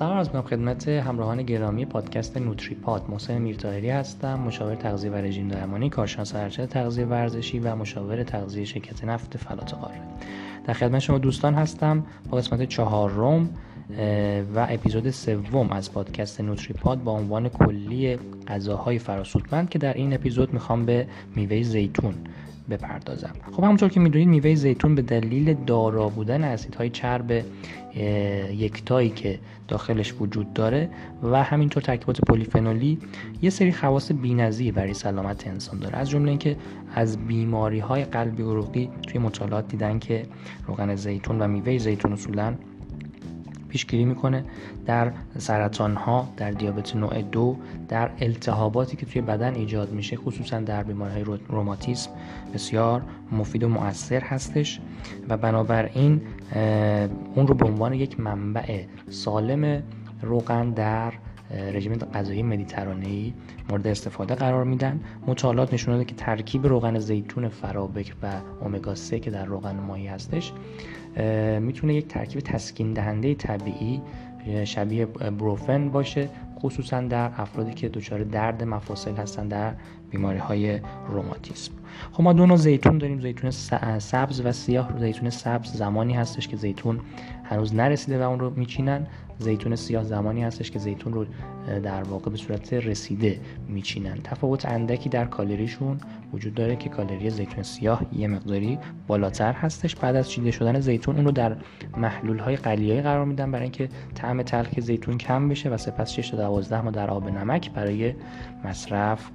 سلام از می‌کنم خدمت همراهان گرامی پادکست نوتری پاد محسن میرتاهری هستم مشاور تغذیه و رژیم درمانی کارشناس ارشد تغذیه ورزشی و مشاور تغذیه شرکت نفت فلات قاره در خدمت شما دوستان هستم با قسمت چهارم و اپیزود سوم از پادکست نوتری پاد با عنوان کلی غذاهای فراسودمند که در این اپیزود می‌خوام به میوه زیتون بپردازم. خب همونطور که می‌دونید میوه زیتون به دلیل دارا بودن اسیدهای چرب یکتایی که داخلش وجود داره و همینطور ترکیبات پلیفنولی یه سری خواص بی‌نظیر برای سلامت انسان داره. از جمله اینکه از بیماری های قلبی عروقی توی مطالعات دیدن که روغن زیتون و میوه زیتون اصولا پیشگیری می‌کنه در سرطان ها در دیابت نوع دو در التهاباتی که توی بدن ایجاد میشه خصوصا در بیماری های روماتیسم بسیار مفید و مؤثر هستش. و بنابراین اون رو به عنوان یک منبع سالم روغن در رژیم غذایی مدیترانه‌ای مورد استفاده قرار میدن. مطالعات نشون داده که ترکیب روغن زیتون فرابک و امگا 3 که در روغن ماهی هستش می‌تونه یک ترکیب تسکین دهنده طبیعی شبیه بروفن باشه خصوصا در افرادی که دچار درد مفاصل هستن در بیماری های روماتیسم. خب ما دو نوع زیتون داریم زیتون سبز و سیاه زیتون سبز زمانی هستش که زیتون هنوز نرسیده و اون رو میچینن. زیتون سیاه زمانی هستش که زیتون رو در واقع به صورت رسیده میچینن. تفاوت اندکی در کالریشون وجود داره که کالری زیتون سیاه یه مقداری بالاتر هستش. بعد از چیده شدن زیتون اون رو در محلول های قلیایی قرار میدن برای اینکه طعم تلخ زیتون کم بشه و سپس 6 تا 12 ما در آب نمک برای مصرف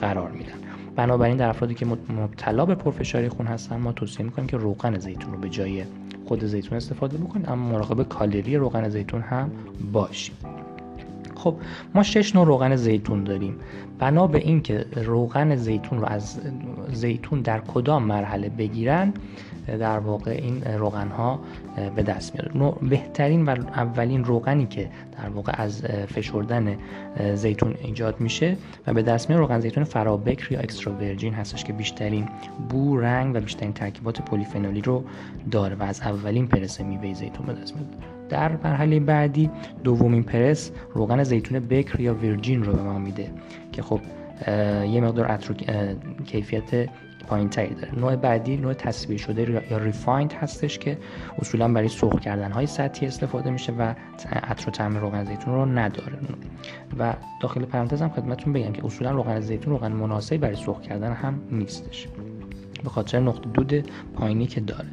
قرار میدن. بنابراین در افرادی که مبتلا به پرفشاری خون هستن ما توصیه می‌کنیم که روغن زیتون رو به جای خود زیتون استفاده بکنید اما مراقب کالری روغن زیتون هم باشیم خب ما شش نوع روغن زیتون داریم. بنا به اینکه روغن زیتون رو از زیتون در کدام مرحله بگیرن در واقع این روغن ها به دست میاد. بهترین و اولین روغنی که در واقع از فشردن زیتون ایجاد میشه و به دست میاد روغن زیتون فرابکر یا extra virgin هستش که بیشترین بو رنگ و بیشترین ترکیبات پلیفنولی رو داره و از اولین پرس میوه زیتون به دست میاد. در مرحله بعدی دومین پرس روغن زیتون بکر یا virgin رو به ما میده که خب یه مقدار عطر و کیفیت پایین تری داره. نوع بعدی نوع تصفیه شده یا refined هستش که اصولا برای سرخ کردن های سطحی استفاده میشه و عطر و روغن زیتون رو نداره. و داخل پرانتز هم خدمتتون بگم که اصولا روغن زیتون روغن مناسبی برای سرخ کردن هم نیستش. به خاطر نقطه دود پایینی که داره.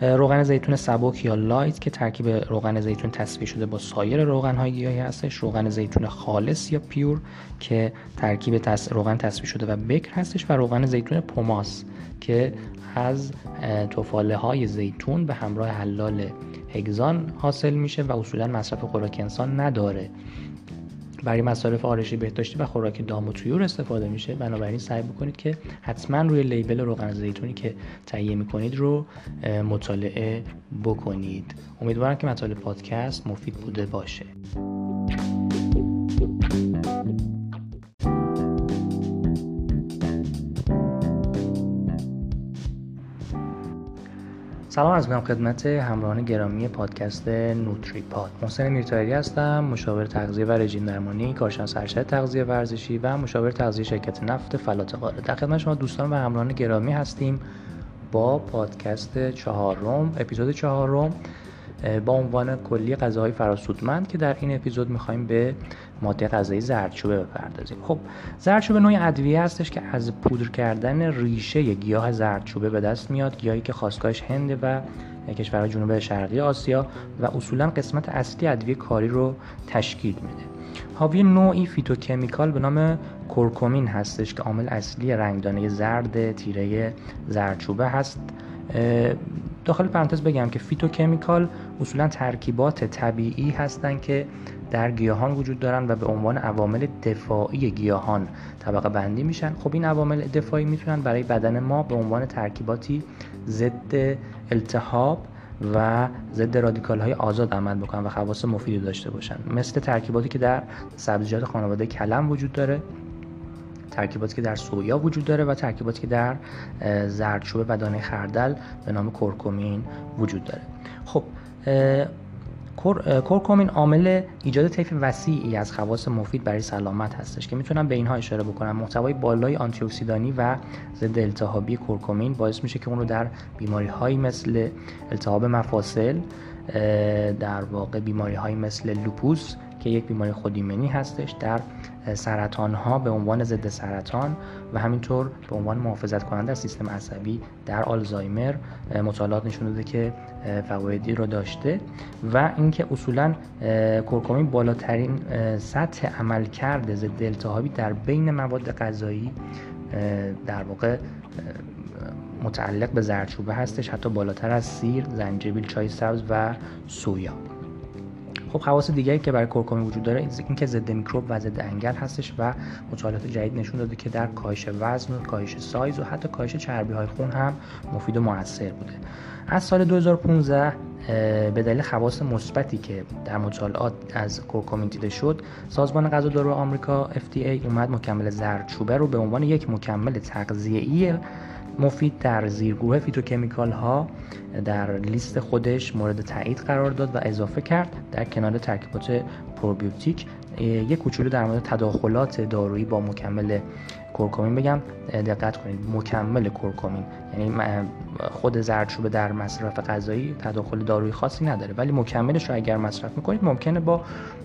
روغن زیتون سبک یا لایت که ترکیب روغن زیتون تصفیه شده با سایر روغن های گیاهی هستش. روغن زیتون خالص یا پیور که ترکیب تص... روغن تصفیه شده و بکر هستش و روغن زیتون پوماس که از توفاله های زیتون به همراه حلال هگزان حاصل میشه و اصولا مصرف خوراک انسان نداره. برای مصارف آرشی بهداشتی و خوراک دام و طیور استفاده میشه. بنابراین سعی بکنید که حتما روی لیبل روغن زیتونی که تهیه می‌کنید رو مطالعه بکنید. امیدوارم که مطالب پادکست مفید بوده باشه. سلام از می‌کنم خدمت همراهان گرامی پادکست نوتری پاد محسن میرتایری هستم مشاور تغذیه و رژیم درمانی کارشناس ارشد تغذیه ورزشی و مشاور تغذیه شرکت نفت فلات قاره در خدمت شما دوستان و همراهان گرامی هستیم با پادکست چهارم اپیزود چهارم. با عنوان کلی غذاهای فراسودمند که در این اپیزود می‌خوایم به ماده غذایی زردچوبه بپردازیم. خب زردچوبه نوعی ادویه هستش که از پودر کردن ریشه گیاه زردچوبه به دست میاد گیاهی که خاصگاهش هنده و کشورهای جنوب شرقی آسیا و اصولا قسمت اصلی ادویه کاری رو تشکیل میده. حاوی نوعی phytochemical به نام کورکومین هستش که عامل اصلی رنگدانه زرد تیره زردچوبه هست. داخل پرانتز بگم که phytochemical اصولا ترکیبات طبیعی هستند که در گیاهان وجود دارن و به عنوان عوامل دفاعی گیاهان طبقه بندی میشن. خب این عوامل دفاعی می‌تونن برای بدن ما به عنوان ترکیباتی ضد التهاب و ضد رادیکال های آزاد عمل بکنن و خواص مفیدی داشته باشن. مثل ترکیباتی که در سبزیجات خانواده کلم وجود داره. ترکیباتی که در سویا وجود داره و ترکیباتی که در زردچوبه و دانه خردل به نام کورکومین وجود داره. خب کورکومین عامل ایجاد طیف وسیعی از خواص مفید برای سلامت هستش که می‌تونم به اینها اشاره بکنم. محتوای بالای آنتی اکسیدانی و ضد التهابی کورکومین باعث میشه که اون رو در بیماری هایی مثل التهاب مفاصل در واقع بیماری هایی مثل لوپوس که یک بیماری خودایمنی هستش در سرطان ها به عنوان ضد سرطان و همینطور به عنوان محافظت کننده از سیستم عصبی در آلزایمر مطالعات نشون داده که فوایدی رو داشته و اینکه اصولا کورکومین بالاترین سطح عملکرد ضد التهابی در بین مواد غذایی در واقع متعلق به زردچوبه هستش حتی بالاتر از سیر، زنجبیل، چای سبز و سویا. خب خواص دیگری که برای کورکومین وجود داره این که ضد میکروب و ضد انگل هستش و مطالعات جدید نشون داده که در کاهش وزن کاهش سایز و حتی کاهش چربی های خون هم مفید و موثر بوده. از سال 2015 به دلیل خواص مثبتی که در مطالعات از کورکومین دیده شد سازمان غذا دارو آمریکا FDA اومد مکمل زردچوبه رو به عنوان یک مکمل تغذیه‌ای مفید در زیرگروه فیتوکمیکال ها در لیست خودش مورد تایید قرار داد و اضافه کرد در کنار ترکیبات پروبیوتیک یک کوچولو در مورد تداخلات دارویی با مکمل کورکومین بگم. دقت کنید مکمل کورکومین یعنی خود زردچوبه در مصرف غذایی تداخل دارویی خاصی نداره ولی مکملش رو اگر مصرف می‌کنید ممکنه با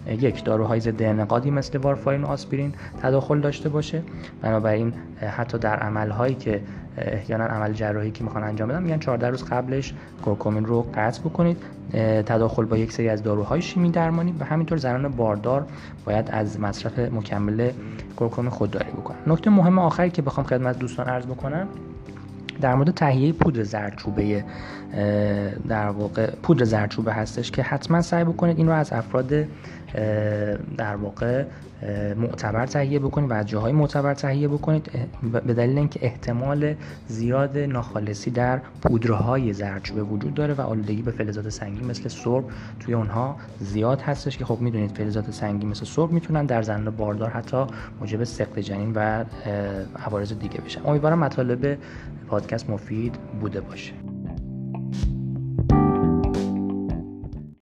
یک داروهای ضد انقادی مثل وارفارین و آسپرین تداخل داشته باشه. بنابراین حتی در عملهایی که احیانا عمل جراحی که می‌خوان انجام بدن میگن 14 روز قبلش کورکومین رو قطع بکنید تداخل با یک سری از داروهای شیمی درمانی و همینطور زنان باردار باید از مصرف مکمل کورکومین خودداری بکنن. نکته مهم آخری که بخوام خدمت دوستان عرض بکنم در مورد تهیه پودر زردچوبه در واقع پودر زردچوبه هستش که حتما سعی بکنید این رو از افراد در واقع معتبر تهیه بکنید و جاهای معتبر تهیه بکنید به دلیل اینکه احتمال زیاد ناخالصی در پودرهای زردچوبه وجود داره و آلودگی به فلزات سنگین مثل سرب توی اونها زیاد هستش که خب می‌دونید فلزات سنگین مثل سرب می‌تونن در زنان باردار حتی موجب سقط جنین و عوارض دیگه بشن. امیدوارم مطالب پادکست مفید بوده باشه.